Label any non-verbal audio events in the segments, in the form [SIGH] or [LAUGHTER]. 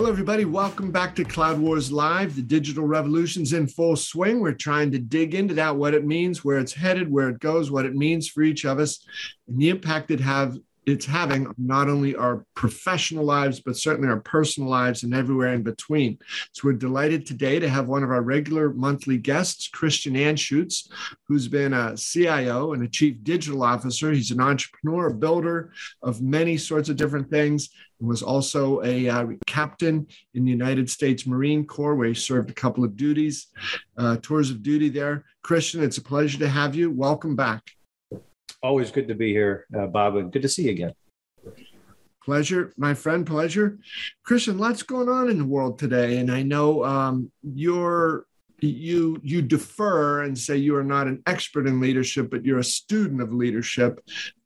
Hello, everybody. Welcome back to Cloud Wars Live. The digital revolution's in full swing. We're trying to dig into that, what it means, where it's headed, where it goes, what it means for each of us, and the impact it have it's having not only our professional lives, but certainly our personal lives and everywhere in between. So we're delighted today to have one of our regular monthly guests, Christian Anschuetz, who's been a CIO and a chief digital officer. He's an entrepreneur, a builder of many sorts of different things, and was also a uh, captain in the United States Marine Corps, where he served a couple of duties, uh, tours of duty there. Christian, it's a pleasure to have you. Welcome back. Always good to be here, uh, Bob, and good to see you again. Pleasure, my friend, pleasure. Christian, lots going on in the world today. And I know um, you're you you defer and say you are not an expert in leadership, but you're a student of leadership.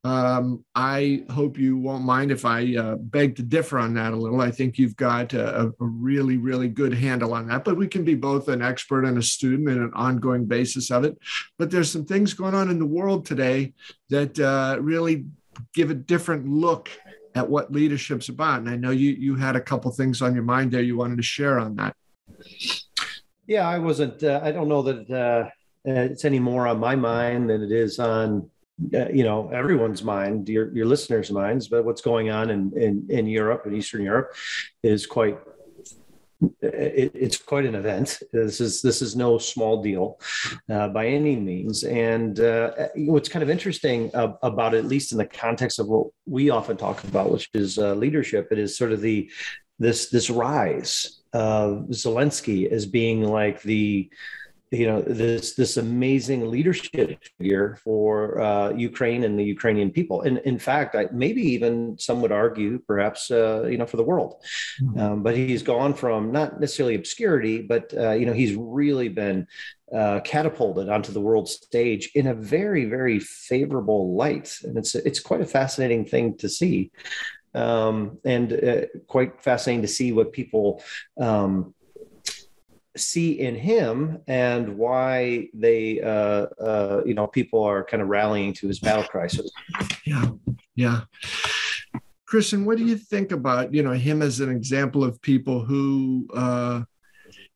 Um, I hope you won't mind if I uh, beg to differ on that a little. I think you've got a, a, really, really good handle on that, but we can be both an expert and a student in an ongoing basis of it. But there's some things going on in the world today that uh, really give a different look at what leadership's about. And I know you you had a couple things on your mind there you wanted to share on that. Yeah, I wasn't. Uh, I don't know that uh, it's any more on my mind than it is on uh, you know everyone's mind, your your listeners' minds. But what's going on in in, in Europe and Eastern Europe is quite. It, it's quite an event. This is this is no small deal uh, by any means. And uh, what's kind of interesting about it, at least in the context of what we often talk about, which is uh, leadership, it is sort of the this this rise of Zelensky as being like the you know this this amazing leadership figure for uh, Ukraine and the Ukrainian people, and in fact, I, maybe even some would argue, perhaps uh, you know, for the world. Mm-hmm. Um, but he's gone from not necessarily obscurity, but uh, you know, he's really been uh, catapulted onto the world stage in a very very favorable light, and it's it's quite a fascinating thing to see um, and uh, quite fascinating to see what people um, see in him and why they, uh, uh, you know, people are kind of rallying to his battle cry. So, yeah, yeah. Christian, what do you think about you know him as an example of people who uh,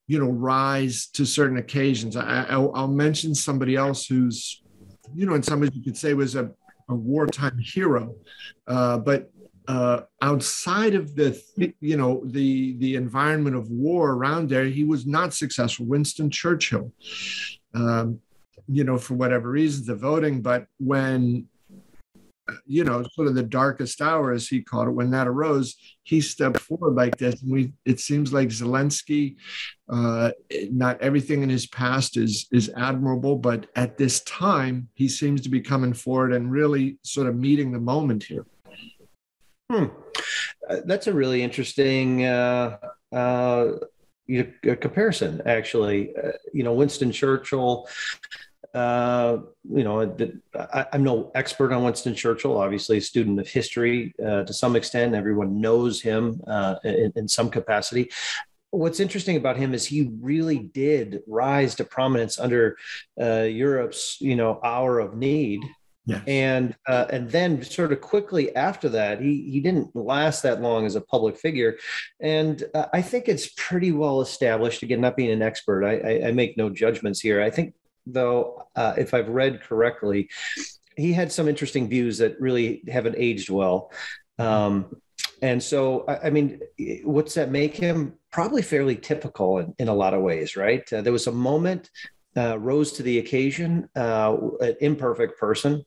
you know rise to certain occasions? I, will mention somebody else who's you know in some ways you could say was a, a wartime hero, uh, but uh, outside of the you know the the environment of war around there he was not successful. Winston churchill um, you know for whatever reasons the voting but when you know sort of the darkest hour as he called it when that arose he stepped forward like this. And we it seems like zelensky uh, not everything in his past is is admirable but at this time he seems to be coming forward and really sort of meeting the moment here Hmm. Uh, that's a really interesting uh, uh, comparison, actually. Uh, you know, Winston Churchill. Uh, you know, I, am no expert on Winston Churchill. Obviously, a student of history uh, to some extent. Everyone knows him in, in some capacity what's interesting about him is he really did rise to prominence under uh, Europe's, you know, hour of need Yes. And uh, and then sort of quickly after that, he he didn't last that long as a public figure, and uh, I think it's pretty well established. Again, not being an expert, I, I, I make no judgments here. I think though, uh, if I've read correctly, he had some interesting views that really haven't aged well. Um, and so, I, I, mean, what's that make him? Probably fairly typical in, in a lot of ways, right? Uh, there was a moment uh, rose to the occasion, uh, an imperfect person.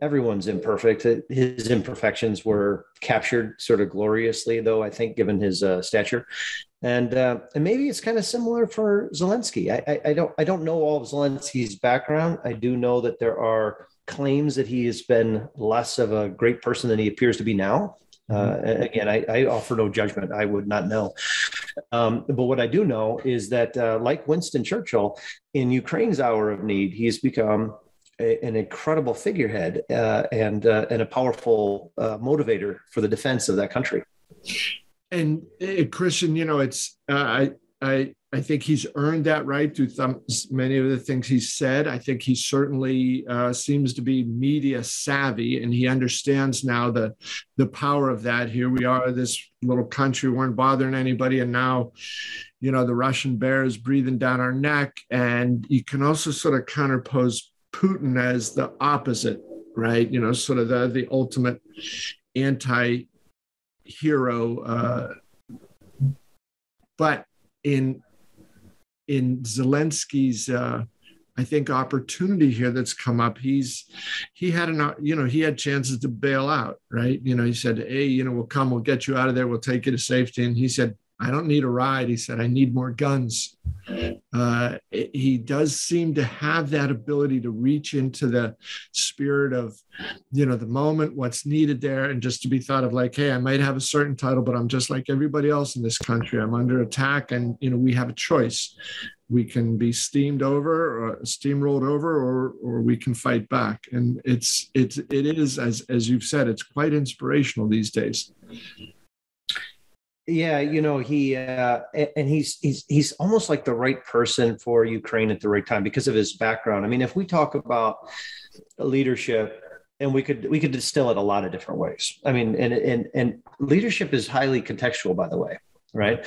Everyone's imperfect. His imperfections were captured sort of gloriously, though, I think, given his uh, stature. And, uh, and maybe it's kind of similar for Zelensky. I, I, I, don't, I don't know all of Zelensky's background. I do know that there are claims that he has been less of a great person than he appears to be now. Uh, again, I, I, offer no judgment. I would not know. Um, but what I do know is that, uh, like Winston Churchill, in Ukraine's hour of need, he's become a, an incredible figurehead uh, and uh, and a powerful uh, motivator for the defense of that country. And uh, Christian, you know, it's I I I think he's earned that right through many of the things he's said. I think he certainly uh, seems to be media savvy, and he understands now the the power of that. Here we are, this little country, weren't bothering anybody, and now, you know, the Russian bear is breathing down our neck. And you can also sort of counterpose Putin as the opposite, right? You know, sort of the the ultimate anti hero. Uh, but in in Zelensky's, uh, I think, opportunity here that's come up. He's he had an you know he had chances to bail out, right? You know, he said, "Hey, you know, we'll come, we'll get you out of there, we'll take you to safety," and he said, I don't need a ride. He said, I need more guns. Uh, he does seem to have that ability to reach into the spirit of, you know, the moment, what's needed there, and just to be thought of like, hey, I might have a certain title, but I'm just like everybody else in this country. I'm under attack, and you know, we have a choice. We can be steamed over, or steamrolled over, or or we can fight back. And it's it's it is as as you've said, it's quite inspirational these days. Yeah, you know he uh, and he's he's he's almost like the right person for Ukraine at the right time because of his background. I mean, if we talk about leadership, and we could we could distill it a lot of different ways. I mean, and and and leadership is highly contextual, by the way, right?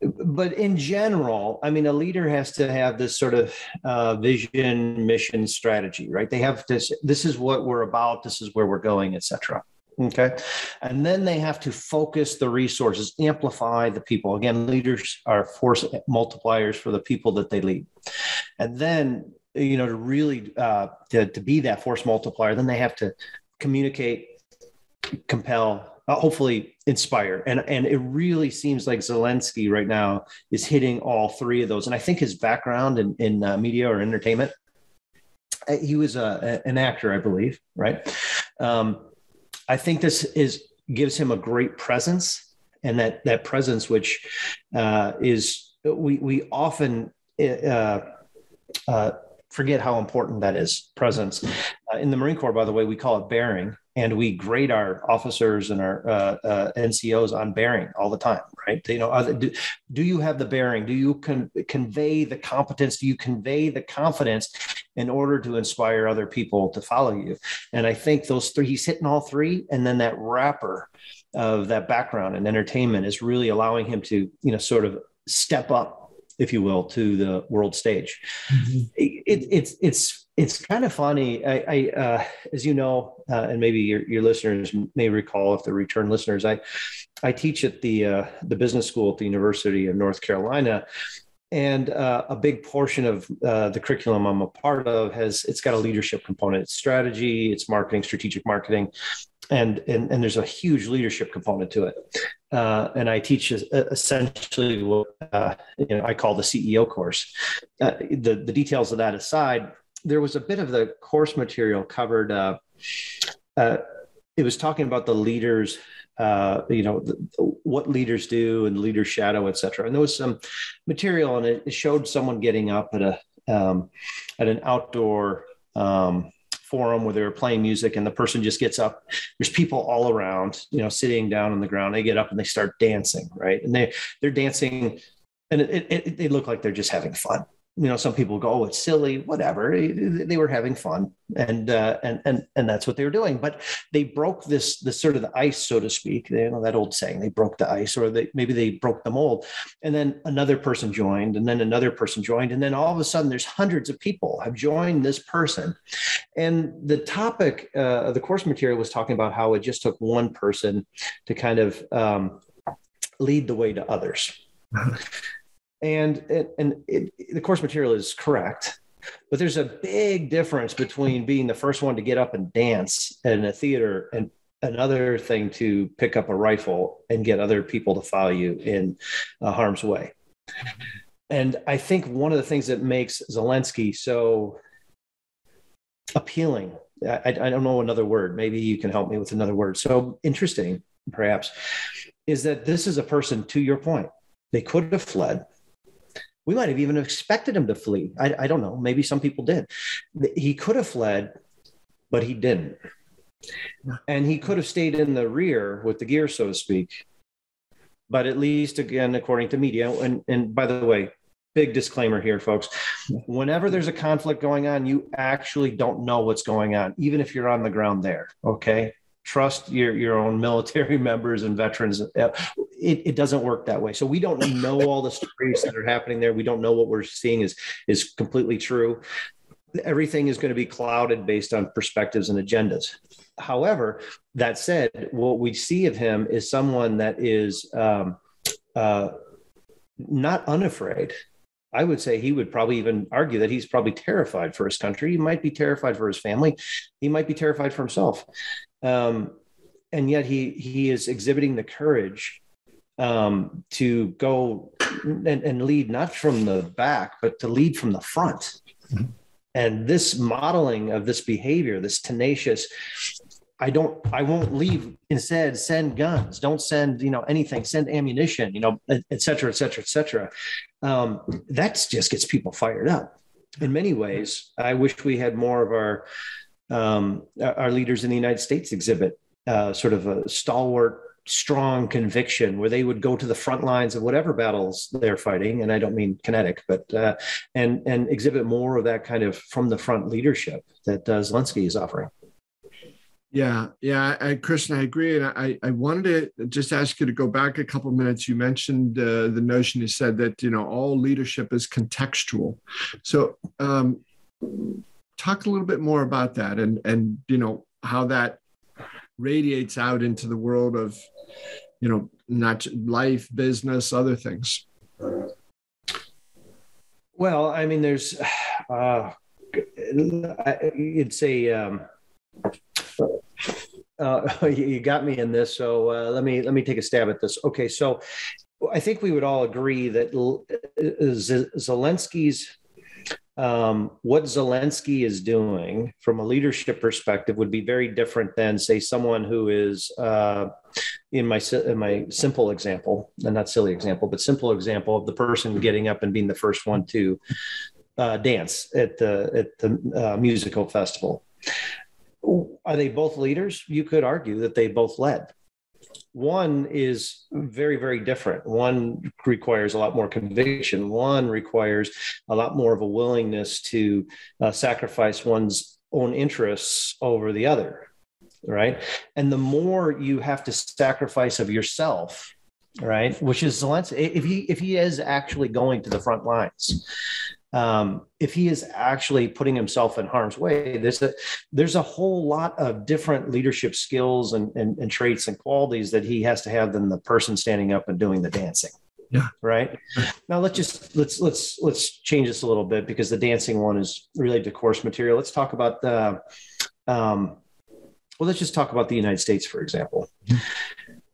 But in general, I mean, a leader has to have this sort of uh, vision, mission, strategy, right? They have this. This is what we're about. This is where we're going, etc. Okay. And then they have to focus the resources, amplify the people. Again, leaders are force multipliers for the people that they lead. And then, you know, to really uh, to, to be that force multiplier, then they have to communicate, compel, uh, hopefully inspire. And, and it really seems like Zelensky right now is hitting all three of those. And I think his background in, in uh, media or entertainment, uh, he was a, an actor, I believe, right? Um, I think this is gives him a great presence, and that that presence, which uh, is we we often uh, uh, forget how important that is. Presence uh, in the Marine Corps, by the way, we call it bearing, and we grade our officers and our uh, uh, NCOs on bearing all the time, right? You know, do, do you have the bearing? Do you con- convey the competence? Do you convey the confidence in order to inspire other people to follow you? And I think those three, he's hitting all three, and then that wrapper of that background and entertainment is really allowing him to, you know, sort of step up if you will, to the world stage. Mm-hmm. It, it's it's it's kind of funny. I, I uh, as you know, uh, and maybe your, your listeners may recall, if they're return listeners, I I teach at the uh, the business school at the University of North Carolina, and uh, a big portion of uh, the curriculum I'm a part of has it's got a leadership component. It's strategy, it's marketing, strategic marketing, and and, and there's a huge leadership component to it. Uh, and I teach essentially what uh, you know I call the CEO course. Uh, the the details of that aside, there was a bit of the course material covered. It was talking about the leaders, uh, you know, the, what leaders do and leaders shadow, et cetera. And there was some material, and it, it showed someone getting up at a um, at an outdoor um, forum where they were playing music, and the person just gets up. There's people all around, you know, sitting down on the ground. They get up and they start dancing, right? And they they're dancing, and it, it, it, they look like they're just having fun you know some people go oh it's silly whatever. They were having fun and uh, and and and that's what they were doing. But they broke this this sort of the ice so to speak. You know that old saying they broke the ice or they maybe they broke the mold. And then another person joined and then another person joined. And then all of a sudden there's hundreds of people have joined this person. And the topic uh, of the course material was talking about how it just took one person to kind of um, lead the way to others and it, and it, the course material is correct but there's a big difference between being the first one to get up and dance in a theater and another thing to pick up a rifle and get other people to follow you in harm's way. And i think one of the things that makes zelensky so appealing I, I don't know another word maybe you can help me with another word so interesting perhaps is that this is a person to your point they could have fled we might have even expected him to flee. I, I don't know. Maybe some people did. He could have fled, but he didn't. And he could have stayed in the rear with the gear, so to speak. but at least again, according to media, and and by the way, big disclaimer here, folks. Whenever there's a conflict going on, you actually don't know what's going on, even if you're on the ground there. Okay. Trust your, your own military [LAUGHS] members and veterans. Uh, it, it doesn't work that way. So we don't know all the stories that are happening there. We don't know what we're seeing is, is completely true. Everything is going to be clouded based on perspectives and agendas. However, that said, what we see of him is someone that is um, uh, not unafraid I would say he would probably even argue that he's probably terrified for his country. He might be terrified for his family. He might be terrified for himself. Um, and yet he he is exhibiting the courage um, to go and, and, lead not from the back, but to lead from the front. Mm-hmm. And this modeling of this behavior, this tenacious, I don't, I won't leave. Instead, send guns. Don't send, you know, anything. Send ammunition. You know, et cetera, et cetera, et cetera. Um, that just gets people fired up. In many ways, I wish we had more of our um, our leaders in the United States exhibit uh, sort of a stalwart, strong conviction where they would go to the front lines of whatever battles they're fighting. And I don't mean kinetic, but uh, and and exhibit more of that kind of from the front leadership that uh, Zelensky is offering. Yeah, yeah, I, Christian, I agree, and I, I wanted to just ask you to go back a couple minutes. You mentioned uh, the notion. You said that you know all leadership is contextual. So, um, talk a little bit more about that, and and you know how that radiates out into the world of you know not life, business, other things. Well, I mean, there's, uh, you'd say. Um, uh, [LAUGHS] you got me in this, so uh, let me let me take a stab at this. Okay, so I think we would all agree that Zelensky's um, what Zelensky is doing from a leadership perspective would be very different than, say, someone who is uh, in my in my simple example, and not silly example, but simple example of the person getting up and being the first one to uh, dance at the at the uh, musical festival. Are they both leaders? You could argue that they both led. One is very, very different. One requires a lot more conviction. One requires a lot more of a willingness to uh, sacrifice one's own interests over the other, right? And the more you have to sacrifice of yourself, right, which is Zelensky, if he if he is actually going to the front lines, um, if he is actually putting himself in harm's way, there's a there's a whole lot of different leadership skills and, and, and traits and qualities that he has to have than the person standing up and doing the dancing. Yeah. Right. Now let's just let's let's let's change this a little bit because the dancing one is really to course material. Let's talk about the um, well, let's just talk about the United States, for example.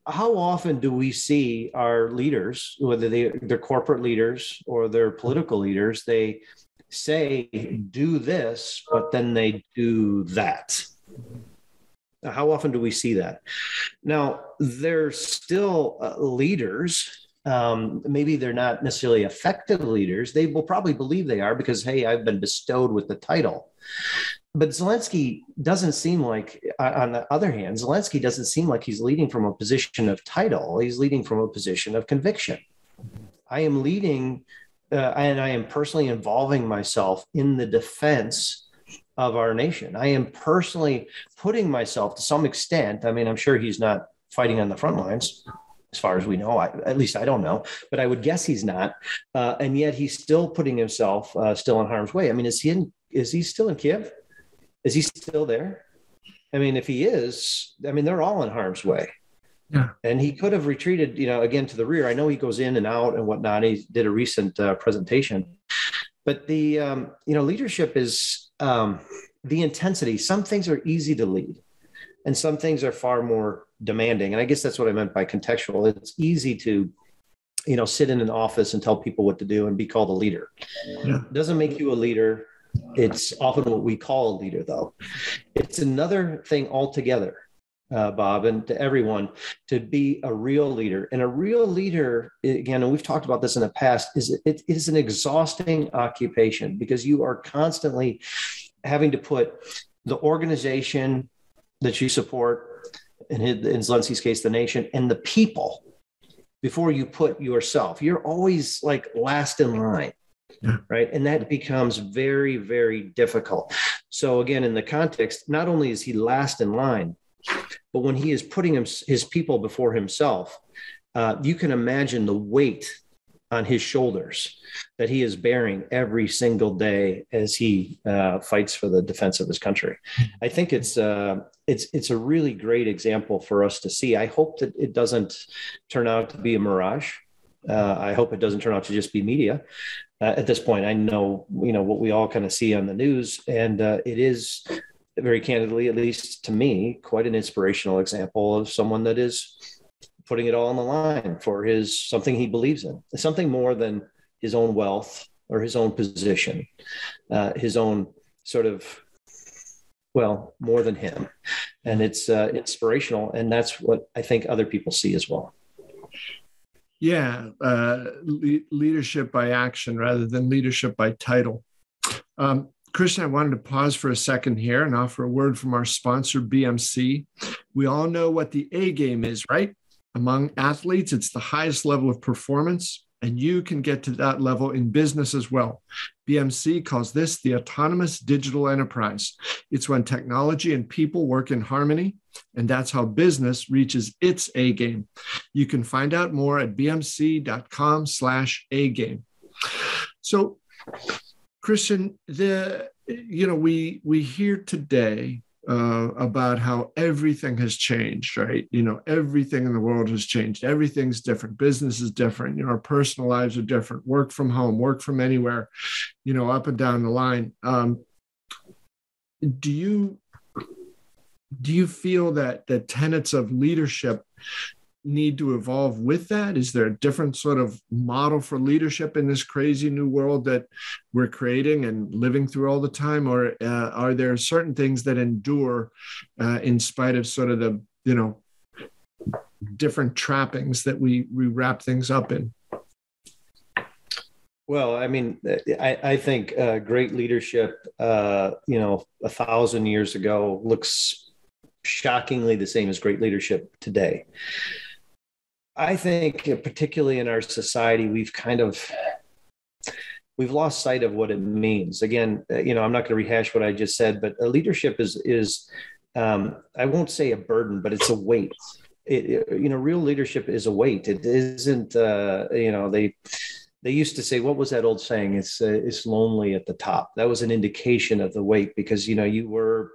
How often do we see our leaders, whether they, they're corporate leaders or they're political leaders, they say, do this, but then they do that? How often do we see that? Now, they're still uh, leaders. Um, maybe they're not necessarily effective leaders. They will probably believe they are because, hey, I've been bestowed with the title but Zelensky doesn't seem like, uh, on the other hand, Zelensky doesn't seem like he's leading from a position of title. He's leading from a position of conviction. I am leading, uh, and I am personally involving myself in the defense of our nation. I am personally putting myself to some extent. I mean, I'm sure he's not fighting on the front lines, as far as we know. I, at least I don't know, but I would guess he's not. Uh, and yet he's still putting himself uh, still in harm's way. I mean, is he in? Is he still in Kiev? Is he still there? I mean, if he is, I mean, they're all in harm's way. Yeah. And he could have retreated, you know, again to the rear. I know he goes in and out and whatnot. He did a recent uh, presentation, but the, um, you know, leadership is um, the intensity. Some things are easy to lead, and some things are far more demanding. And I guess that's what I meant by contextual. It's easy to, you know, sit in an office and tell people what to do and be called a leader. Yeah. Doesn't make you a leader. It's often what we call a leader, though. It's another thing altogether, uh, Bob, and to everyone to be a real leader. And a real leader, again, and we've talked about this in the past, is it, it is an exhausting occupation because you are constantly having to put the organization that you support, in, his, in Zelensky's case, the nation, and the people before you put yourself. You're always like last in line. Yeah. Right. And that becomes very, very difficult. So, again, in the context, not only is he last in line, but when he is putting him, his people before himself, uh, you can imagine the weight on his shoulders that he is bearing every single day as he uh, fights for the defense of his country. I think it's uh, it's it's a really great example for us to see. I hope that it doesn't turn out to be a mirage. Uh, I hope it doesn't turn out to just be media. Uh, at this point, I know you know what we all kind of see on the news, and uh, it is very candidly, at least to me, quite an inspirational example of someone that is putting it all on the line for his something he believes in, something more than his own wealth or his own position, uh, his own sort of well, more than him, and it's uh, inspirational, and that's what I think other people see as well. Yeah, uh, le- leadership by action rather than leadership by title. Um, Christian, I wanted to pause for a second here and offer a word from our sponsor, BMC. We all know what the A game is, right? Among athletes, it's the highest level of performance, and you can get to that level in business as well. BMC calls this the autonomous digital enterprise. It's when technology and people work in harmony, and that's how business reaches its A game. You can find out more at bmc.com slash A game. So, Christian, the you know we we hear today uh, about how everything has changed, right? You know, everything in the world has changed. Everything's different. Business is different. You know, our personal lives are different. Work from home, work from anywhere, you know, up and down the line. Um, do you do you feel that the tenets of leadership need to evolve with that? Is there a different sort of model for leadership in this crazy new world that we're creating and living through all the time? Or uh, are there certain things that endure uh, in spite of sort of the, you know, different trappings that we, we wrap things up in? Well, I mean, I, I think uh, great leadership, uh, you know, a thousand years ago looks shockingly the same as great leadership today. I think, particularly in our society, we've kind of we've lost sight of what it means. Again, uh, you know, I'm not going to rehash what I just said, but leadership is is um, I won't say a burden, but it's a weight. It, it, you know, real leadership is a weight. It isn't. Uh, you know, they they used to say, what was that old saying? It's uh, it's lonely at the top. That was an indication of the weight because you know you were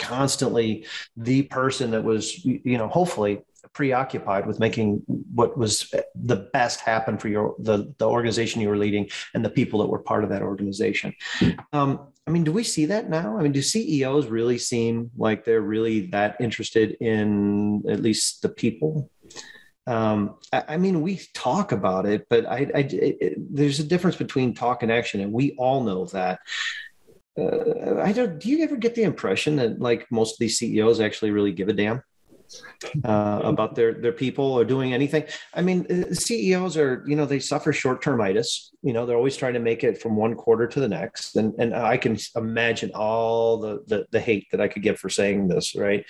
constantly the person that was you know hopefully preoccupied with making what was the best happen for your the, the organization you were leading and the people that were part of that organization um, i mean do we see that now i mean do ceos really seem like they're really that interested in at least the people um, I, I, mean, we talk about it, but I, I it, there's a difference between talk and action, and we all know that. Uh, I don't. Do you ever get the impression that like most of these CEOs actually really give a damn? Uh, about their their people or doing anything. I mean, uh, CEOs are you know they suffer short termitis. You know they're always trying to make it from one quarter to the next, and and I can imagine all the the, the hate that I could get for saying this, right?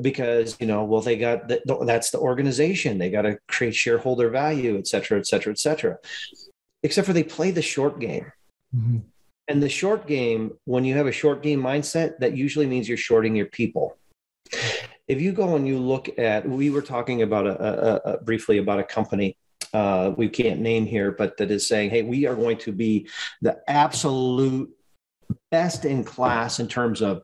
Because you know, well, they got the, that's the organization. They got to create shareholder value, et cetera, et cetera, et cetera. Except for they play the short game. Mm-hmm. And the short game, when you have a short game mindset, that usually means you're shorting your people if you go and you look at, we were talking about a, a, a briefly about a company uh, we can't name here, but that is saying, hey, we are going to be the absolute best in class in terms of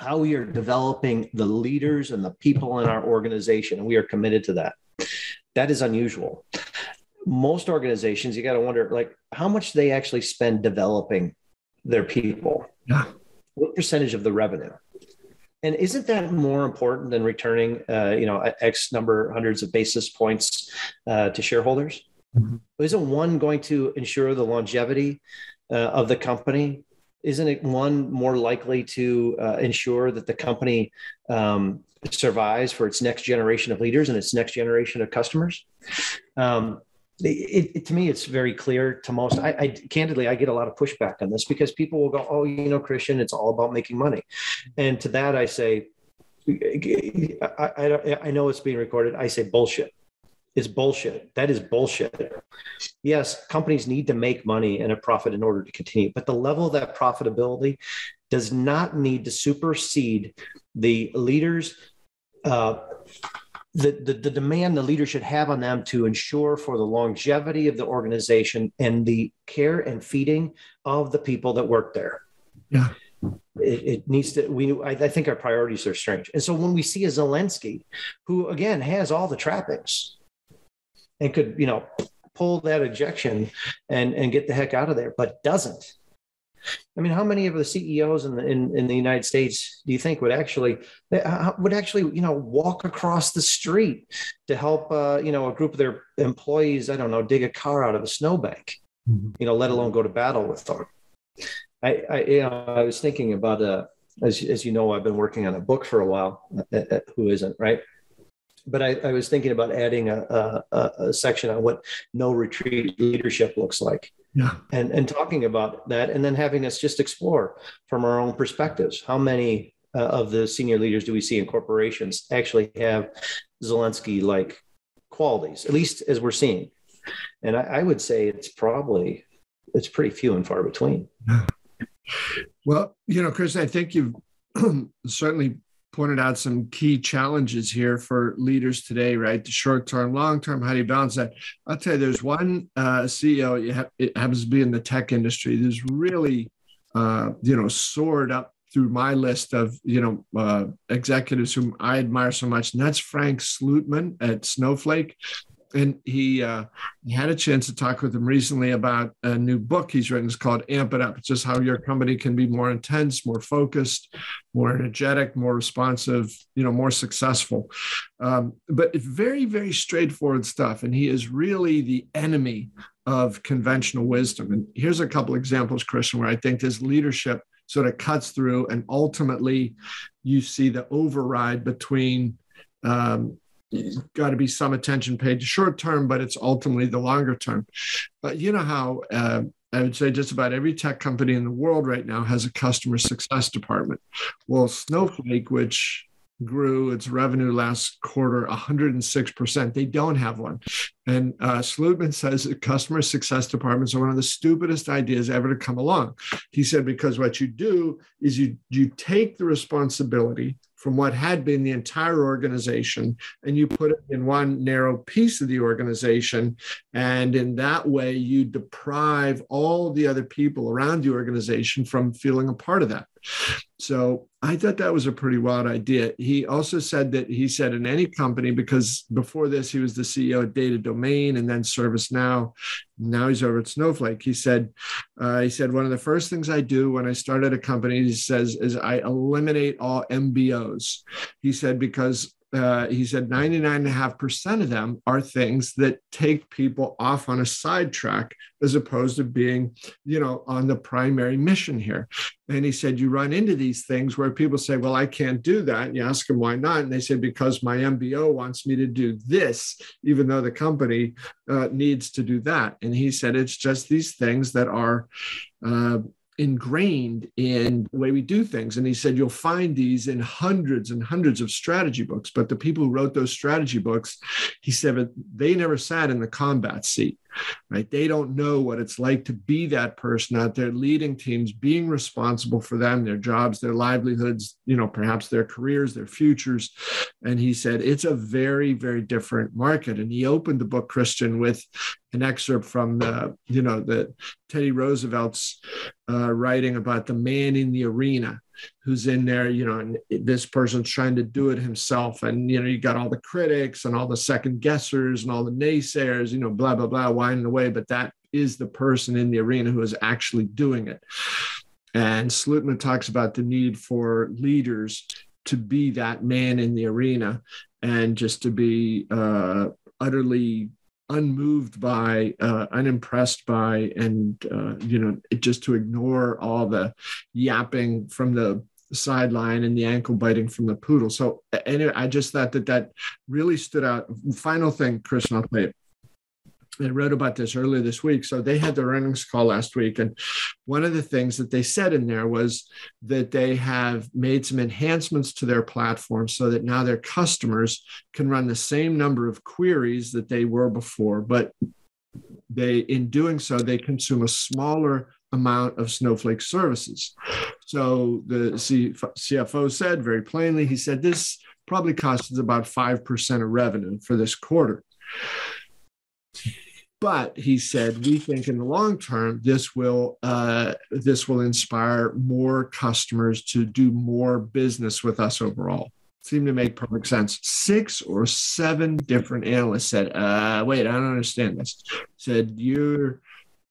how we are developing the leaders and the people in our organization, and we are committed to that. That is unusual. Most organizations, you got to wonder, like, how much they actually spend developing their people. Yeah. What percentage of the revenue? And isn't that more important than returning, uh, you know, X number hundreds of basis points uh, to shareholders? Mm-hmm. Isn't one going to ensure the longevity uh, of the company? Isn't it one more likely to uh, ensure that the company um, survives for its next generation of leaders and its next generation of customers? Um, it, it, to me, it's very clear to most. I, I, candidly, I get a lot of pushback on this because people will go, "Oh, you know, Christian, it's all about making money," and to that, I say, I, I, I know it's being recorded. I say bullshit. It's bullshit. That is bullshit. Yes, companies need to make money and a profit in order to continue, but the level of that profitability does not need to supersede the leaders. Uh, the, the, the demand the leader should have on them to ensure for the longevity of the organization and the care and feeding of the people that work there. Yeah. It, it, needs to we I, I, think our priorities are strange and so when we see a zelensky who again has all the trappings and could you know pull that ejection and and get the heck out of there but doesn't I mean, how many of the CEOs in the in, in the United States do you think would actually uh, would actually you know walk across the street to help uh, you know a group of their employees? I don't know, dig a car out of a snowbank, mm-hmm. you know, let alone go to battle with them. I I, you know, I was thinking about uh, as as you know, I've been working on a book for a while. Uh, uh who isn't right? but I, I, was thinking about adding a, a, a, section on what no retreat leadership looks like. Yeah. And, and talking about that, and then having us just explore from our own perspectives how many uh, of the senior leaders do we see in corporations actually have Zelensky like qualities, at least as we're seeing. And I, I would say it's probably it's pretty few and far between. Well, you know, Chris, I think you've [CLEARS THROAT] certainly pointed out some key challenges here for leaders today, right? The short term, long term, how do you balance that? I'll tell you, there's one uh, CEO, it happens to be in the tech industry, there's really, uh, you know, soared up through my list of, you know, uh, executives whom I admire so much, and that's Frank Slootman at Snowflake and he uh, he had a chance to talk with him recently about a new book he's written. It's called Amp It Up. Just how your company can be more intense, more focused, more energetic, more responsive, you know, more successful. Um, but it's very, very straightforward stuff. And he is really the enemy of conventional wisdom. And here's a couple examples, Christian, where I think his leadership sort of cuts through, and ultimately, you see the override between um, got to be some attention paid to short term, but it's ultimately the longer term. But you know how uh, I would say just about every tech company in the world right now has a customer success department. Well, Snowflake, which grew its revenue last quarter 106%. They don't have one. And uh, says that customer success departments are one of the stupidest ideas ever to come along. He said, because what you do is you, you take the responsibility from what had been the entire organization and you put it in one narrow piece of the organization. And in that way, you deprive all the other people around the organization from feeling a part of that. So I thought that was a pretty wild idea. He also said that he said in any company, because before this, he was the CEO at Data Domain and then ServiceNow. Now he's over at Snowflake. He said, uh, he said, one of the first things I do when I started a company, he says, is I eliminate all MBOs. He said, because uh, he said 99.5% of them are things that take people off on a sidetrack as opposed to being, you know, on the primary mission here. And he said, you run into these things where people say, well, I can't do that. And you ask them why not. And they say, because my MBO wants me to do this, even though the company uh, needs to do that. And he said, it's just these things that are, uh, ingrained in the way we do things. And he said, You'll find these in hundreds and hundreds of strategy books. But the people who wrote those strategy books, he said, they never sat in the combat seat right? They don't know what it's like to be that person out there leading teams, being responsible for them, their jobs, their livelihoods, you know, perhaps their careers, their futures. And he said it's a very, very different market. And he opened the book, Christian, with an excerpt from the, you know, the Teddy Roosevelt's uh, writing about the man in the arena who's in there, you know, and this person's trying to do it himself. And, you know, you got all the critics and all the second guessers and all the naysayers, you know, blah, blah, blah, whining away. But that is the person in the arena who is actually doing it. And Slootman talks about the need for leaders to be that man in the arena and just to be uh, utterly unmoved by, uh, unimpressed by, and uh, you know, just to ignore all the yapping from the sideline and the ankle biting from the poodle. So anyway, I just thought that that really stood out. Final thing, Chris, and I'll play it. I wrote about this earlier this week. So they had their earnings call last week. And one of the things that they said in there was that they have made some enhancements to their platform so that now their customers can run the same number of queries that they were before. But they, in doing so, they consume a smaller amount of Snowflake services. So the CFO said very plainly, he said, this probably costs about 5% of revenue for this quarter. But he said, we think in the long term, this will uh, this will inspire more customers to do more business with us overall. Seemed to make perfect sense. Six or seven different analysts said, uh, "Wait, I don't understand this." Said you're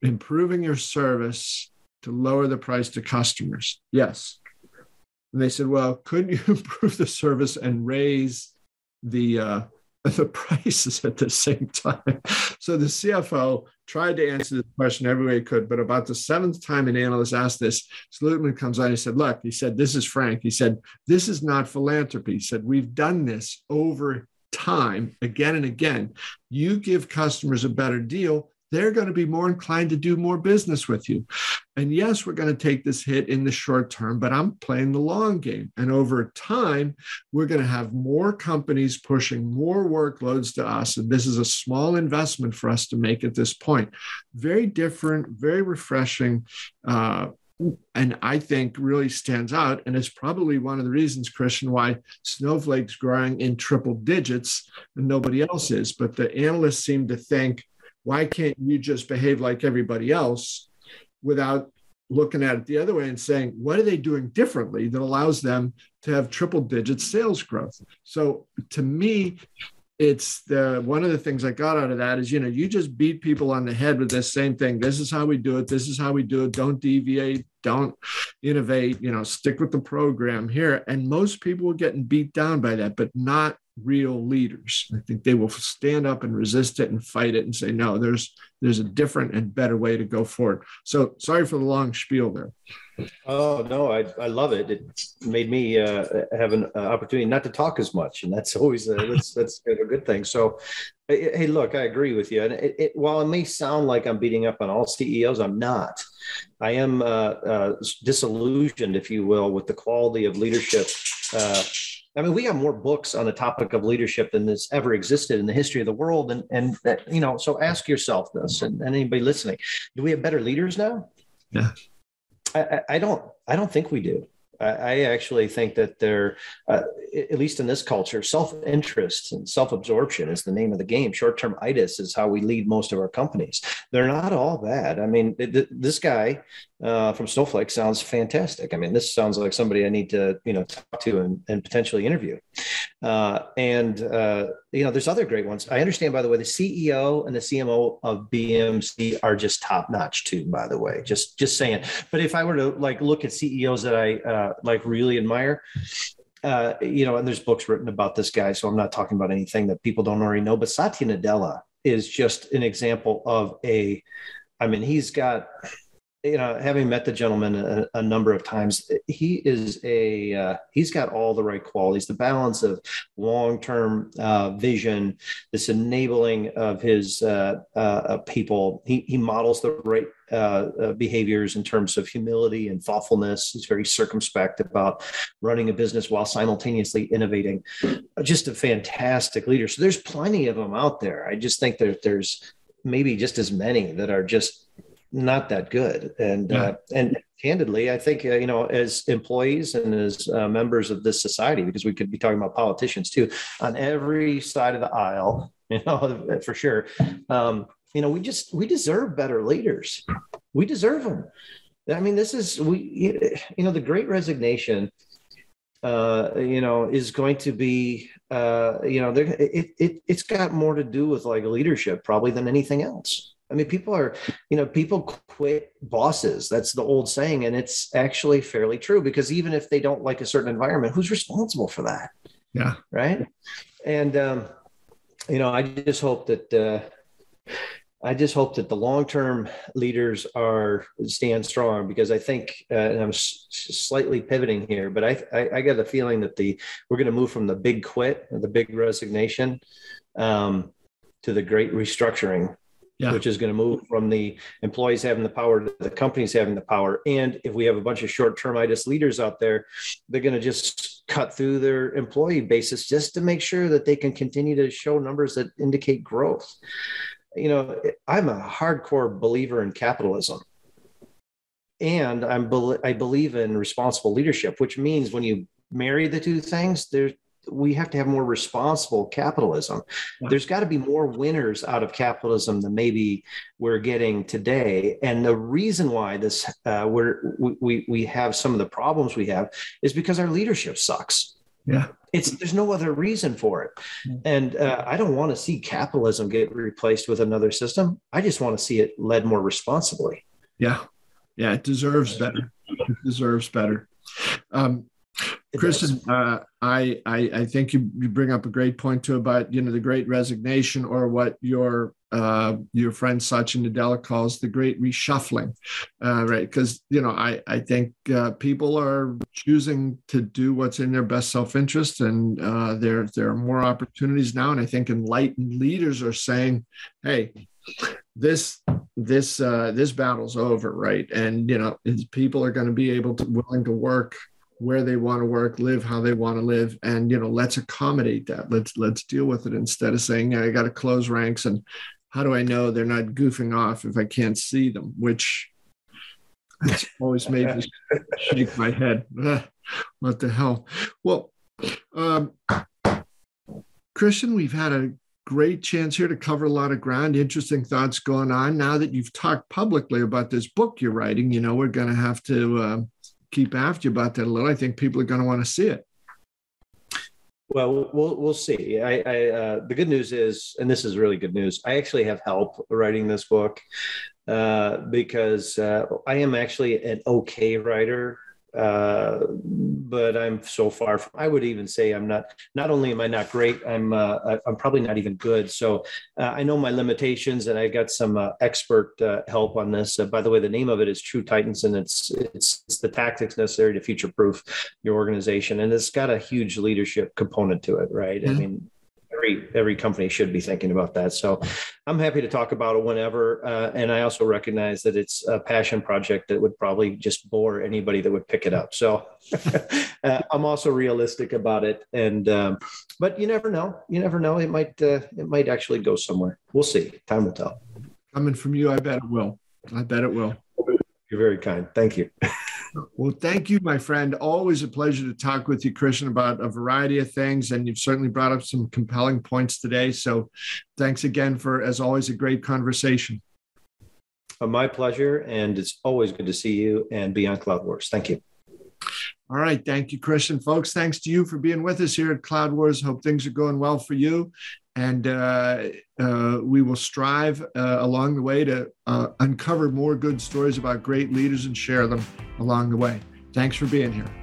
improving your service to lower the price to customers. Yes. And they said, "Well, couldn't you [LAUGHS] improve the service and raise the uh, [LAUGHS] the prices at the same time. [LAUGHS] So the CFO tried to answer this question every way he could, but about the seventh time an analyst asked this, Slootman comes on. He said, "Look," he said, "This is Frank." He said, "This is not philanthropy." He said, "We've done this over time, again and again. You give customers a better deal." They're going to be more inclined to do more business with you. And yes, we're going to take this hit in the short term, but I'm playing the long game. And over time, we're going to have more companies pushing more workloads to us. And this is a small investment for us to make at this point. Very different, very refreshing. Uh, and I think really stands out. And it's probably one of the reasons, Christian, why Snowflake's growing in triple digits and nobody else is. But the analysts seem to think, why can't you just behave like everybody else? without looking at it the other way and saying, what are they doing differently that allows them to have triple digit sales growth? So to me, it's the one of the things I got out of that is, you know, you just beat people on the head with this same thing. This is how we do it. This is how we do it. Don't deviate. Don't innovate. You know, stick with the program here. And most people are getting beat down by that, but not real leaders. I think they will stand up and resist it and fight it and say, no, there's there's a different and better way to go forward. So sorry for the long spiel there. Oh no, I, I love it. It made me uh, have an uh, opportunity not to talk as much, and that's [LAUGHS] always a, that's that's a good thing. So, hey, look, I agree with you. And it, it, while it may sound like I'm beating up on all CEOs, I'm not. I am uh, uh disillusioned, if you will, with the quality of leadership uh, I mean, we have more books on the topic of leadership than has ever existed in the history of the world. And, and you know, so ask yourself this and, and anybody listening, do we have better leaders now? Yeah. I, I don't, I don't think we do. I, actually think that they're, uh, at least in this culture, self-interest and self-absorption is the name of the game. Short-term itis is how we lead most of our companies. They're not all bad. I mean, th- this guy uh, from Snowflake sounds fantastic. I mean, this sounds like somebody I need to, you know, talk to and, and potentially interview. Uh, and uh, you know, there's other great ones. I understand, by the way, the CEO and the CMO of BMC are just top notch too. By the way, just just saying. But if I were to like look at CEOs that I uh, like really admire, uh, you know, and there's books written about this guy, so I'm not talking about anything that people don't already know. But Satya Nadella is just an example of a. I mean, he's got you know, having met the gentleman a, a number of times, he is a uh, he's got all the right qualities. The balance of long term uh, vision, this enabling of his uh, uh people. He he models the right uh, uh, behaviors in terms of humility and thoughtfulness. He's very circumspect about running a business while simultaneously innovating. Just a fantastic leader. So there's plenty of them out there. I just think that there's maybe just as many that are just not that good. And yeah. uh, and candidly, I think uh, you know, as employees and as uh, members of this society, because we could be talking about politicians too, on every side of the aisle, [LAUGHS] you know, for sure. Um, you know, we just we deserve better leaders. We deserve them. I mean, this is we. You know, the Great Resignation. Uh, you know, is going to be, uh, you know, it, it, it's got more to do with like leadership probably than anything else. I mean, people are, you know, people quit bosses. That's the old saying. And it's actually fairly true because even if they don't like a certain environment, who's responsible for that? Yeah. Right. And, um, you know, I just hope that, uh, I just hope that the long-term leaders are stand strong because I think, uh, and I'm s- slightly pivoting here, but I, I, I, get a feeling that the we're going to move from the big quit, the big resignation, um, to the great restructuring yeah. which is going to move from the employees having the power to the companies having the power. And if we have a bunch of short-termitis leaders out there, they're going to just cut through their employee basis just to make sure that they can continue to show numbers that indicate growth. You know, I'm a hardcore believer in capitalism. And I'm I believe in responsible leadership, which means when you marry the two things, there's we have to have more responsible capitalism. There's got to be more winners out of capitalism than maybe we're getting today. And the reason why this uh, we're, we we have some of the problems we have is because our leadership sucks. Yeah, it's there's no other reason for it. And uh, I don't want to see capitalism get replaced with another system. I just want to see it led more responsibly. Yeah, yeah, it deserves better. It deserves better. Um, Christian, uh, I, I, I think you, you bring up a great point too about you know the great resignation or what your uh, your friend Satya Nadella calls the great reshuffling, uh, right? Because you know I I think uh, people are choosing to do what's in their best self interest, and uh, there there are more opportunities now, and I think enlightened leaders are saying, hey, this this uh, this battle's over, right? And you know people are going to be able to willing to work where they want to work, live how they want to live, and you know, let's accommodate that. Let's let's deal with it instead of saying, I got to close ranks and how do I know they're not goofing off if I can't see them? Which it's [LAUGHS] always made me [LAUGHS] shake my head. what the hell? Well, um, Christian, we've had a great chance here to cover a lot of ground, interesting thoughts going on. Now that you've talked publicly about this book you're writing, you know, we're going to have to uh, keep after you about that a little. I think people are going to want to see it. Well, we'll we'll see. I, I uh, the good news is, and this is really good news. I actually have help writing this book uh, because uh, I am actually an okay writer uh, but I'm so far from. I would even say I'm not. Not only am I not great, I'm uh, I'm probably not even good. So uh, I know my limitations, and I got some uh, expert uh, help on this. Uh, by the way, the name of it is True Titans, and it's it's it's the tactics necessary to future proof your organization, and it's got a huge leadership component to it, right? Mm-hmm. I mean every every company should be thinking about that. So I'm happy to talk about it whenever. Uh, and I also recognize that it's a passion project that would probably just bore anybody that would pick it up. So [LAUGHS] uh, I'm also realistic about it. And um, but you never know. You never know. It might uh, it might actually go somewhere. We'll see. Time will tell. Coming from you, I bet it will. I bet it will. You're very kind. Thank you. [LAUGHS] Well, thank you, my friend. Always a pleasure to talk with you, Christian, about a variety of things. And you've certainly brought up some compelling points today. So thanks again for, as always, a great conversation. Uh, my pleasure. And it's always good to see you and be on Cloud Wars. Thank you. All right. Thank you, Christian. Folks, thanks to you for being with us here at Cloud Wars. Hope things are going well for you and uh, uh, we will strive uh, along the way to uh, uncover more good stories about great leaders and share them along the way. Thanks for being here.